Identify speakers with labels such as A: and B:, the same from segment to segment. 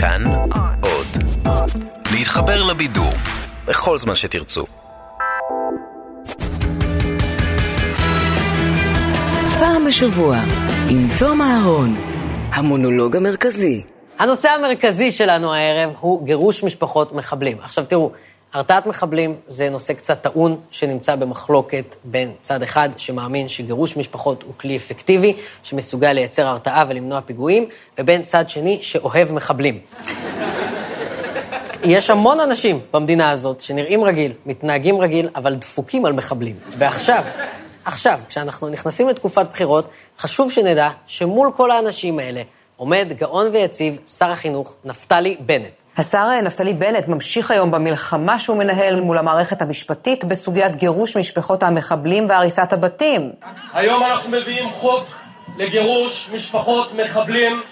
A: כאן עוד. להתחבר לבידור בכל זמן שתרצו.
B: פעם בשבוע, עם תום אהרון, המונולוג המרכזי.
C: הנושא המרכזי שלנו הערב הוא גירוש משפחות מחבלים. עכשיו תראו, הרתעת מחבלים זה נושא קצת טעון שנמצא במחלוקת בין צד אחד שמאמין שגירוש משפחות הוא כלי אפקטיבי, שמסוגל לייצר הרתעה ולמנוע פיגועים, ובין צד שני שאוהב מחבלים. יש המון אנשים במדינה הזאת שנראים רגיל, מתנהגים רגיל, אבל דפוקים על מחבלים. ועכשיו, עכשיו, כשאנחנו נכנסים לתקופת בחירות, חשוב שנדע שמול כל האנשים האלה עומד גאון ויציב שר החינוך נפתלי בנט.
D: השר נפתלי בנט ממשיך היום במלחמה שהוא מנהל מול המערכת המשפטית בסוגיית גירוש משפחות המחבלים והריסת הבתים.
E: היום אנחנו מביאים חוק לגירוש משפחות מחבלים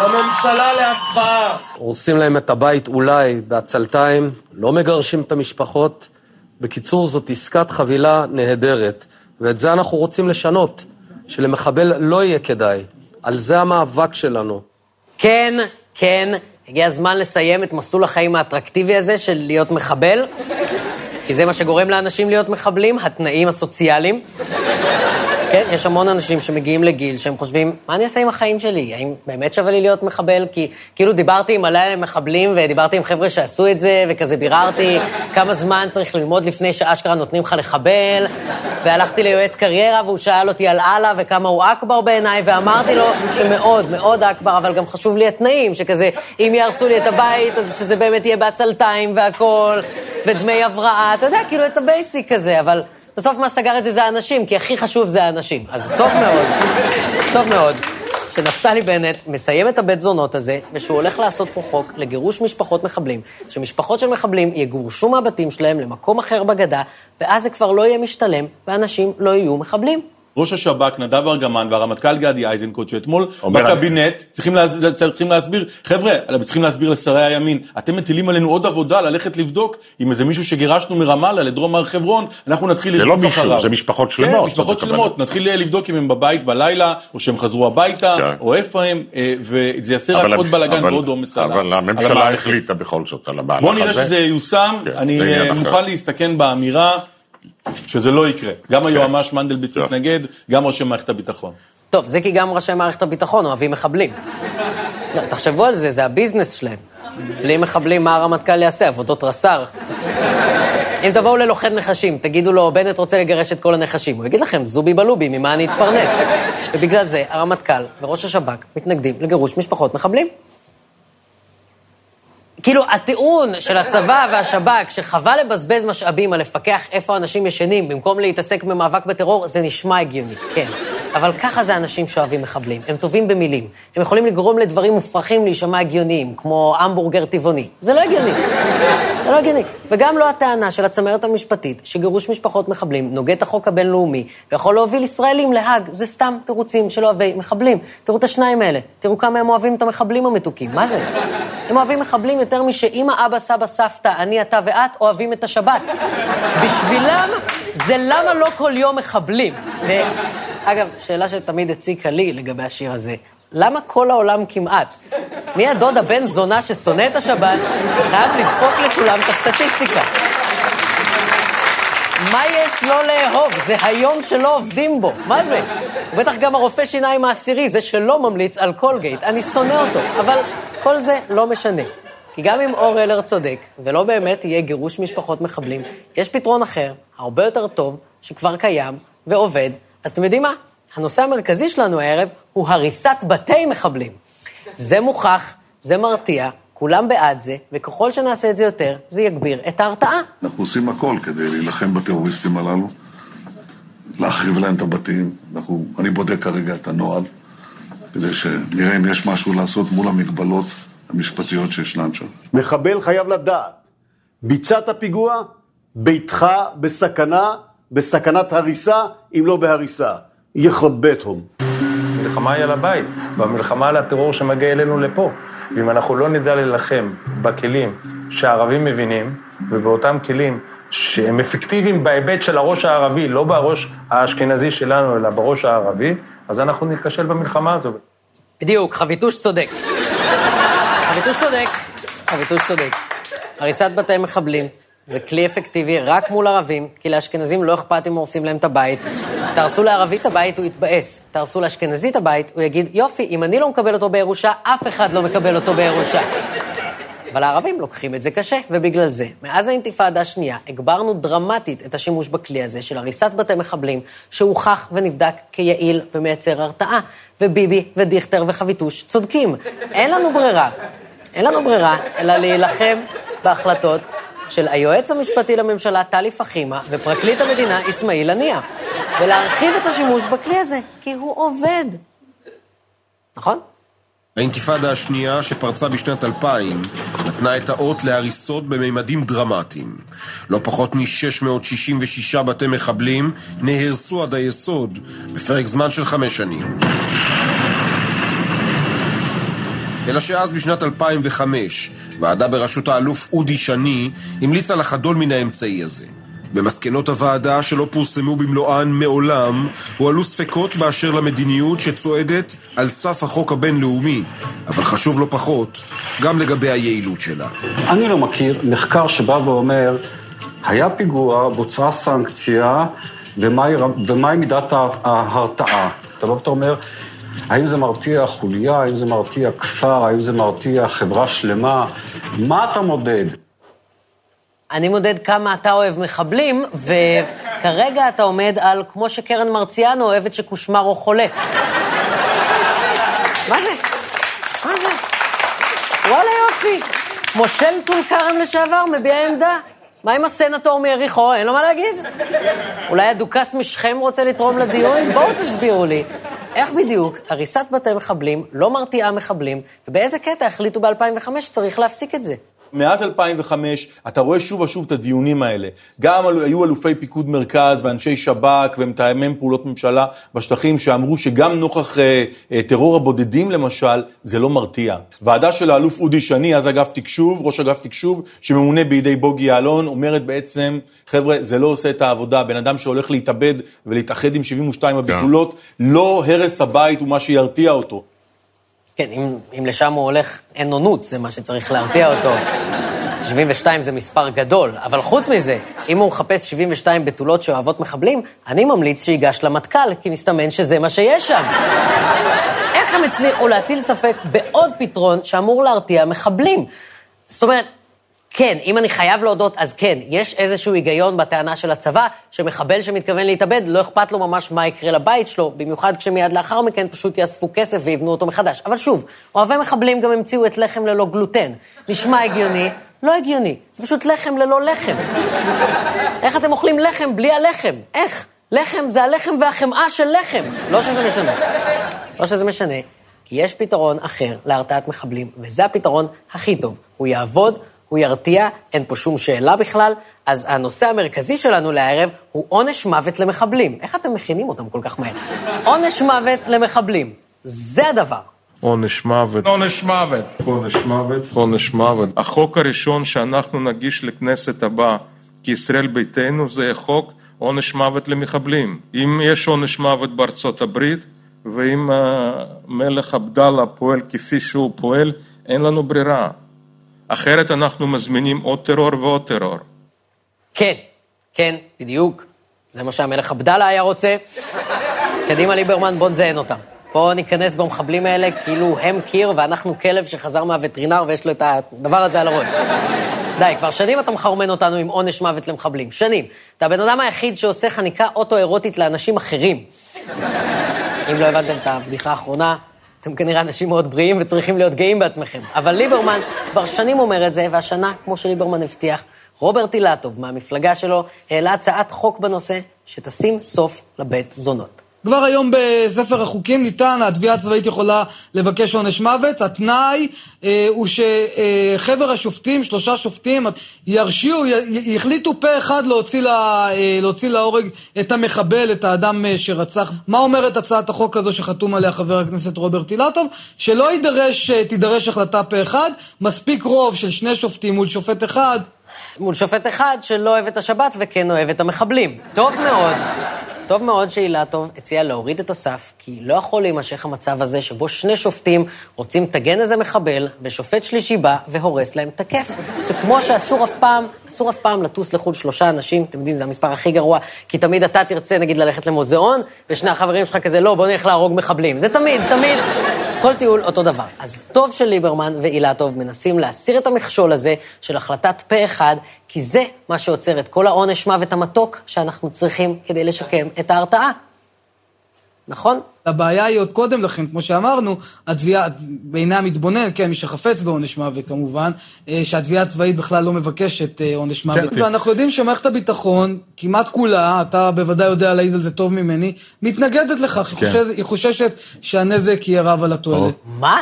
E: לממשלה להצבעה.
F: הורסים להם את הבית אולי בעצלתיים, לא מגרשים את המשפחות. בקיצור, זאת עסקת חבילה נהדרת, ואת זה אנחנו רוצים לשנות, שלמחבל לא יהיה כדאי. על זה המאבק שלנו.
C: כן, כן, הגיע הזמן לסיים את מסלול החיים האטרקטיבי הזה של להיות מחבל, כי זה מה שגורם לאנשים להיות מחבלים, התנאים הסוציאליים. כן, יש המון אנשים שמגיעים לגיל שהם חושבים, מה אני אעשה עם החיים שלי? האם באמת שווה לי להיות מחבל? כי כאילו דיברתי עם מלא מחבלים ודיברתי עם חבר'ה שעשו את זה, וכזה ביררתי כמה זמן צריך ללמוד לפני שאשכרה נותנים לך לחבל, והלכתי ליועץ קריירה והוא שאל אותי על אללה וכמה הוא אכבר בעיניי, ואמרתי לו שמאוד, מאוד אכבר, אבל גם חשוב לי התנאים, שכזה, אם יהרסו לי את הבית, אז שזה באמת יהיה בעצלתיים והכול, ודמי הבראה, אתה יודע, כאילו את ה basic כזה, אבל... בסוף מה סגר את זה זה האנשים, כי הכי חשוב זה האנשים. אז טוב מאוד, טוב מאוד, שנפתלי בנט מסיים את הבית זונות הזה, ושהוא הולך לעשות פה חוק לגירוש משפחות מחבלים, שמשפחות של מחבלים יגורשו מהבתים שלהם למקום אחר בגדה, ואז זה כבר לא יהיה משתלם, ואנשים לא יהיו מחבלים.
G: ראש השב"כ נדב ארגמן והרמטכ"ל גדי איזנקוט, שאתמול בקבינט צריכים, להס... צריכים להסביר, חבר'ה, צריכים להסביר לשרי הימין, אתם מטילים עלינו עוד עבודה ללכת לבדוק אם איזה מישהו שגירשנו מרמאללה לדרום הר חברון, אנחנו נתחיל
H: זה לא
G: לרדוף
H: מישהו,
G: אחריו.
H: זה משפחות
G: כן,
H: שלמות.
G: משפחות
H: זאת
G: שלמות,
H: הכוונה.
G: נתחיל לבדוק אם הם בבית בלילה, או שהם חזרו הביתה,
H: כן.
G: או איפה הם, אה, וזה יעשה רק
H: אבל-
G: עוד בלאגן ועוד עומס על ה-
H: אבל הממשלה. החליטה בכל זאת על המהלך הזה.
G: בוא נראה שזה ייושם,
H: כן,
G: אני אה. מוכן להסתכן באמירה שזה לא יקרה. גם היועמ"ש מנדלבליט
H: כן.
G: מתנגד, גם ראשי מערכת הביטחון.
C: טוב, זה כי גם ראשי מערכת הביטחון אוהבים מחבלים. לא, תחשבו על זה, זה הביזנס שלהם. בלי מחבלים, מה הרמטכ"ל יעשה? עבודות רס"ר. אם תבואו ללוכד נחשים, תגידו לו, בנט רוצה לגרש את כל הנחשים. הוא יגיד לכם, זובי בלובי, ממה אני אתפרנס? ובגלל זה הרמטכ"ל וראש השב"כ מתנגדים לגירוש משפחות מחבלים. כאילו, הטיעון של הצבא והשב"כ, שחבל לבזבז משאבים על לפקח איפה אנשים ישנים במקום להתעסק במאבק בטרור, זה נשמע הגיוני, כן. אבל ככה זה אנשים שאוהבים מחבלים. הם טובים במילים. הם יכולים לגרום לדברים מופרכים להישמע הגיוניים, כמו המבורגר טבעוני. זה לא הגיוני. זה לא הגיוני. וגם לא הטענה של הצמרת המשפטית, שגירוש משפחות מחבלים נוגד את החוק הבינלאומי, ויכול להוביל ישראלים להאג. זה סתם תירוצים של אוהבי מחבלים. תראו את השניים האלה. תראו כמה הם אוהבים את המחבלים המתוקים. מה זה? הם אוהבים מחבלים יותר משאמא, אבא, סבא, סבתא, אני, אתה ואת אוהבים את השבת. בשבילם זה למה לא כל יום מחבלים. ואגב, שאלה שתמיד הציקה לי לגבי השיר הזה, למה כל העולם כמעט? מי הדוד הבן זונה ששונא את השבת וחייב לדפוק לכולם את הסטטיסטיקה? מה יש לא לאהוב? זה היום שלא עובדים בו. מה זה? בטח גם הרופא שיניים העשירי, זה שלא ממליץ על קולגייט. אני שונא אותו. אבל כל זה לא משנה. כי גם אם אור אלר צודק, ולא באמת יהיה גירוש משפחות מחבלים, יש פתרון אחר, הרבה יותר טוב, שכבר קיים ועובד. אז אתם יודעים מה? הנושא המרכזי שלנו הערב הוא הריסת בתי מחבלים. זה מוכח, זה מרתיע, כולם בעד זה, וככל שנעשה את זה יותר, זה יגביר את ההרתעה.
I: אנחנו עושים הכל כדי להילחם בטרוריסטים הללו, להחריב להם את הבתים. אנחנו, אני בודק כרגע את הנוהל, כדי שנראה אם יש משהו לעשות מול המגבלות המשפטיות שישנן שם.
J: מחבל חייב לדעת, ביצעת פיגוע, ביתך בסכנה, בסכנת הריסה, אם לא בהריסה. יחבטהום.
K: המלחמה היא על הבית, והמלחמה על הטרור שמגיע אלינו לפה. ואם אנחנו לא נדע להילחם בכלים שהערבים מבינים, ובאותם כלים שהם אפקטיביים בהיבט של הראש הערבי, לא בראש האשכנזי שלנו, אלא בראש הערבי, אז אנחנו ניכשל במלחמה הזו.
C: בדיוק, חביטוש צודק. חביטוש צודק, חביטוש צודק. הריסת בתי מחבלים זה כלי אפקטיבי רק מול ערבים, כי לאשכנזים לא אכפת אם הורסים להם את הבית. תהרסו לערבי את הבית, הוא יתבאס. תהרסו לאשכנזי את הבית, הוא יגיד, יופי, אם אני לא מקבל אותו בירושה, אף אחד לא מקבל אותו בירושה. אבל הערבים לוקחים את זה קשה, ובגלל זה, מאז האינתיפאדה השנייה, הגברנו דרמטית את השימוש בכלי הזה של הריסת בתי מחבלים, שהוכח ונבדק כיעיל ומייצר הרתעה, וביבי ודיכטר וחביטוש צודקים. אין לנו ברירה, אין לנו ברירה, אלא להילחם בהחלטות של היועץ המשפטי לממשלה טלי פחימה ופרקליט המדינה אסמאעיל הנייה, ולהרחיב את השימוש בכלי הזה, כי הוא עובד. נכון?
H: האינתיפאדה השנייה, שפרצה בשנת 2000, נתנה את האות להריסות בממדים דרמטיים. לא פחות מ-666 בתי מחבלים נהרסו עד היסוד בפרק זמן של חמש שנים. אלא שאז בשנת 2005, ועדה בראשות האלוף אודי שני המליצה לחדול מן האמצעי הזה. במסקנות הוועדה שלא פורסמו במלואן מעולם, הועלו ספקות באשר למדיניות שצועדת על סף החוק הבינלאומי, אבל חשוב לא פחות, גם לגבי היעילות שלה.
L: אני לא מכיר מחקר שבא ואומר, היה פיגוע, בוצעה סנקציה, ומהי, ומהי מידת ההרתעה. אתה ואתה אומר, האם זה מרתיע חוליה, האם זה מרתיע כפר, האם זה מרתיע חברה שלמה? מה אתה מודד?
C: אני מודד כמה אתה אוהב מחבלים, וכרגע אתה עומד על כמו שקרן מרציאנו אוהבת שקושמרו חולה. מה זה? מה זה? וואלה יופי. מושל טול כרם לשעבר מביע עמדה. מה עם הסנטור מיריחו? אין לו מה להגיד? אולי הדוכס משכם רוצה לתרום לדיון? בואו תסבירו לי. איך בדיוק הריסת בתי מחבלים לא מרתיעה מחבלים, ובאיזה קטע החליטו ב-2005 שצריך להפסיק את זה?
G: מאז 2005 אתה רואה שוב ושוב את הדיונים האלה. גם היו אלופי פיקוד מרכז ואנשי שב"כ ומתאמי פעולות ממשלה בשטחים שאמרו שגם נוכח אה, אה, טרור הבודדים למשל, זה לא מרתיע. ועדה של האלוף אודי שני, אז אגף תקשוב, ראש אגף תקשוב, שממונה בידי בוגי יעלון, אומרת בעצם, חבר'ה, זה לא עושה את העבודה. בן אדם שהולך להתאבד ולהתאחד עם 72 הבתולות, לא הרס הבית הוא מה שירתיע אותו.
C: כן, אם, אם לשם הוא הולך, אין עונות, זה מה שצריך להרתיע אותו. 72 זה מספר גדול, אבל חוץ מזה, אם הוא מחפש 72 בתולות שאוהבות מחבלים, אני ממליץ שיגש למטכ"ל, כי מסתמן שזה מה שיש שם. איך הם הצליחו להטיל ספק בעוד פתרון שאמור להרתיע מחבלים? זאת אומרת, כן, אם אני חייב להודות, אז כן, יש איזשהו היגיון בטענה של הצבא, שמחבל שמתכוון להתאבד, לא אכפת לו ממש מה יקרה לבית שלו, במיוחד כשמיד לאחר מכן פשוט יאספו כסף ויבנו אותו מחדש. אבל שוב, אוהבי מחבלים גם המציאו את לחם ללא גלוטן. נשמע הגיוני, לא הגיוני, זה פשוט לחם ללא לחם. איך אתם אוכלים לחם בלי הלחם? איך? לחם זה הלחם והחמאה של לחם. לא שזה משנה. לא שזה משנה, כי יש פתרון אחר להרתעת מחבלים, וזה הפתרון הכי טוב. הוא יעבוד, הוא ירתיע, אין פה שום שאלה בכלל. אז הנושא המרכזי שלנו לערב הוא עונש מוות למחבלים. איך אתם מכינים אותם כל כך מהר? עונש מוות למחבלים. זה הדבר.
K: עונש מוות.
M: עונש מוות.
K: עונש מוות. עונש מוות. החוק הראשון שאנחנו נגיש לכנסת הבאה כישראל ביתנו זה חוק עונש מוות למחבלים. אם יש עונש מוות בארצות הברית, ואם המלך עבדאללה פועל כפי שהוא פועל, אין לנו ברירה. אחרת אנחנו מזמינים עוד טרור ועוד טרור.
C: כן, כן, בדיוק. זה מה שהמלך עבדאללה היה רוצה. קדימה ליברמן, בוא נזיין אותם. בואו ניכנס במחבלים האלה כאילו הם קיר ואנחנו כלב שחזר מהווטרינר ויש לו את הדבר הזה על הראש. די, כבר שנים אתה מחרמן אותנו עם עונש מוות למחבלים. שנים. אתה הבן אדם היחיד שעושה חניקה אוטו-אירוטית לאנשים אחרים. אם לא הבנתם את הבדיחה האחרונה, אתם כנראה אנשים מאוד בריאים וצריכים להיות גאים בעצמכם. אבל ליברמן כבר שנים אומר את זה, והשנה, כמו שליברמן הבטיח, רוברט אילטוב מהמפלגה שלו העלה הצעת חוק בנושא שתשים סוף לבית זונות.
N: כבר היום בספר החוקים ניתן, התביעה הצבאית יכולה לבקש עונש מוות. התנאי אה, הוא שחבר השופטים, שלושה שופטים, ירשיעו, יחליטו פה אחד להוציא, לה, אה, להוציא להורג את המחבל, את האדם אה, שרצח. מה אומרת הצעת החוק הזו שחתום עליה חבר הכנסת רוברט אילטוב? שלא יידרש, אה, תידרש החלטה פה אחד, מספיק רוב של שני שופטים מול שופט אחד.
C: מול שופט אחד שלא אוהב את השבת וכן אוהב את המחבלים. טוב מאוד. טוב מאוד שאילטוב הציע להוריד את הסף, כי לא יכול להימשך המצב הזה שבו שני שופטים רוצים לטגן איזה מחבל, ושופט שלישי בא והורס להם את הכיף. זה כמו שאסור אף פעם, אסור אף פעם לטוס לחו"ל שלושה אנשים, אתם יודעים, זה המספר הכי גרוע, כי תמיד אתה תרצה, נגיד, ללכת למוזיאון, ושני החברים שלך כזה, לא, בוא נלך להרוג מחבלים. זה תמיד, תמיד. כל טיול אותו דבר. אז טוב שליברמן ואילטוב מנסים להסיר את המכשול הזה של החלטת פה אחד, כי זה מה שעוצר את כל העונש מוות המתוק שאנחנו צריכים כדי לשקם את ההרתעה. נכון?
N: הבעיה היא עוד קודם לכן, כמו שאמרנו, התביעה, בעיני המתבונן, כן, מי שחפץ בעונש מוות כמובן, אה, שהתביעה הצבאית בכלל לא מבקשת אה, עונש מוות.
G: כן.
N: ואנחנו יודעים שמערכת הביטחון, כמעט כולה, אתה בוודאי יודע להעיד על זה טוב ממני, מתנגדת לכך, היא
C: כן.
N: חוששת- היא חוששת שהנזק יהיה רב על התועלת.
C: מה?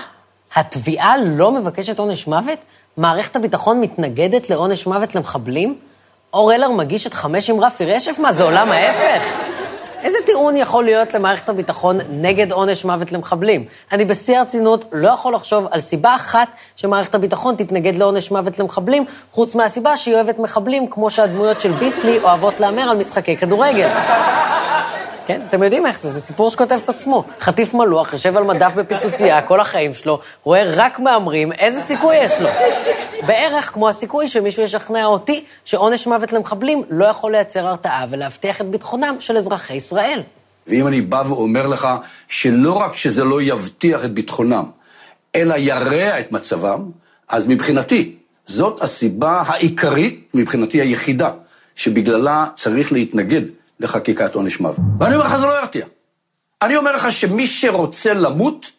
C: התביעה לא מבקשת עונש מוות? מערכת הביטחון מתנגדת לעונש מוות למחבלים? אור אלר מגיש את חמש עם רפי רשף? מה, זה עולם ההפך? איזה טיעון יכול להיות למערכת הביטחון נגד עונש מוות למחבלים? אני בשיא הרצינות לא יכול לחשוב על סיבה אחת שמערכת הביטחון תתנגד לעונש מוות למחבלים, חוץ מהסיבה שהיא אוהבת מחבלים, כמו שהדמויות של ביסלי אוהבות להמר על משחקי כדורגל. כן, אתם יודעים איך זה, זה סיפור שכותב את עצמו. חטיף מלוח, יושב על מדף בפיצוצייה כל החיים שלו, רואה רק מהמרים, איזה סיכוי יש לו? בערך כמו הסיכוי שמישהו ישכנע אותי שעונש מוות למחבלים לא יכול לייצר הרתעה ולהבטיח את ביטחונם של אזרחי ישראל.
M: ואם אני בא ואומר לך שלא רק שזה לא יבטיח את ביטחונם, אלא ירע את מצבם, אז מבחינתי, זאת הסיבה העיקרית, מבחינתי היחידה, שבגללה צריך להתנגד לחקיקת עונש מוות. ואני אומר לך, זה לא ירתיע. אני אומר לך שמי שרוצה למות,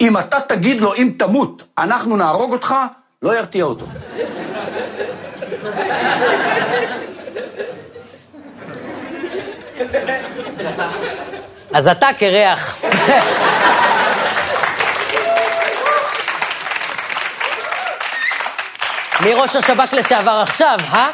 M: אם אתה תגיד לו, אם תמות, אנחנו נהרוג אותך, לא ירתיע אותו.
C: אז אתה קרח. מי ראש השב"כ לשעבר עכשיו, אה?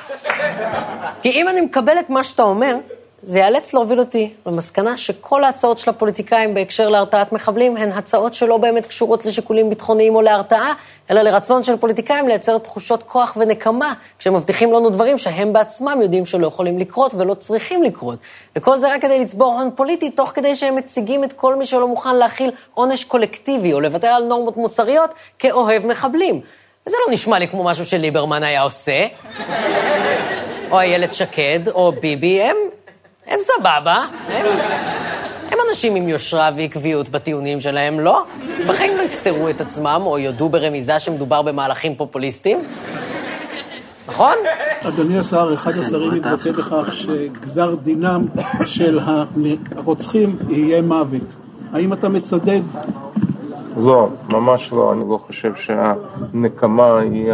C: כי אם אני מקבל את מה שאתה אומר, זה ייאלץ להוביל אותי למסקנה שכל ההצעות של הפוליטיקאים בהקשר להרתעת מחבלים הן הצעות שלא באמת קשורות לשיקולים ביטחוניים או להרתעה, אלא לרצון של פוליטיקאים לייצר תחושות כוח ונקמה, כשהם מבטיחים לנו דברים שהם בעצמם יודעים שלא יכולים לקרות ולא צריכים לקרות. וכל זה רק כדי לצבור הון פוליטי, תוך כדי שהם מציגים את כל מי שלא מוכן להכיל עונש קולקטיבי או לוותר על נורמות מוסריות כאוהב מחבלים. וזה לא נשמע לי כמו משהו שליברמן היה עושה. או איילת שקד, או ביבי, הם, הם סבבה. הם, הם אנשים עם יושרה ועקביות בטיעונים שלהם, לא? בחיים לא יסתרו את עצמם, או יודו ברמיזה שמדובר במהלכים פופוליסטיים. נכון?
O: אדוני השר, אחד השרים מתבטא בכך שגזר דינם של הרוצחים יהיה מוות. האם אתה מצדד?
K: לא, ממש לא. אני לא חושב שהנקמה היא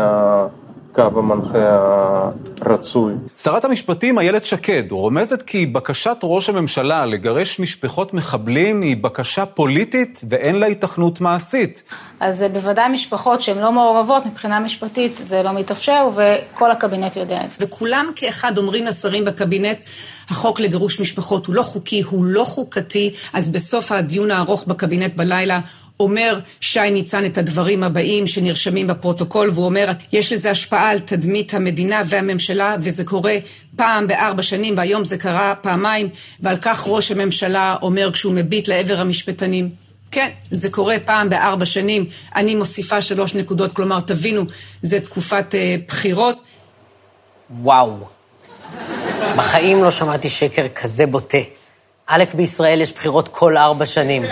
K: הקו המנחה הרצוי.
P: שרת המשפטים איילת שקד רומזת כי בקשת ראש הממשלה לגרש משפחות מחבלים היא בקשה פוליטית ואין לה התכנות מעשית.
Q: אז בוודאי משפחות שהן לא מעורבות מבחינה משפטית, זה לא מתאפשר, וכל הקבינט יודע את זה.
R: וכולם כאחד אומרים לשרים בקבינט, החוק לגירוש משפחות הוא לא חוקי, הוא לא חוקתי, אז בסוף הדיון הארוך בקבינט בלילה אומר שי ניצן את הדברים הבאים שנרשמים בפרוטוקול, והוא אומר, יש לזה השפעה על תדמית המדינה והממשלה, וזה קורה פעם בארבע שנים, והיום זה קרה פעמיים, ועל כך ראש הממשלה אומר כשהוא מביט לעבר המשפטנים. כן, זה קורה פעם בארבע שנים. אני מוסיפה שלוש נקודות, כלומר, תבינו, זה תקופת אה, בחירות.
C: וואו. בחיים לא שמעתי שקר כזה בוטה. עלק בישראל יש בחירות כל ארבע שנים.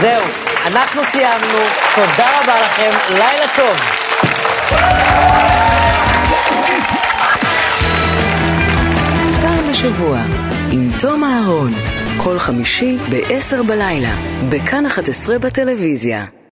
C: זהו, אנחנו סיימנו. תודה רבה לכם, לילה טוב.
B: פעם בשבוע, עם תום אהרון, כל חמישי ב-10 בלילה, בכאן 11 בטלוויזיה.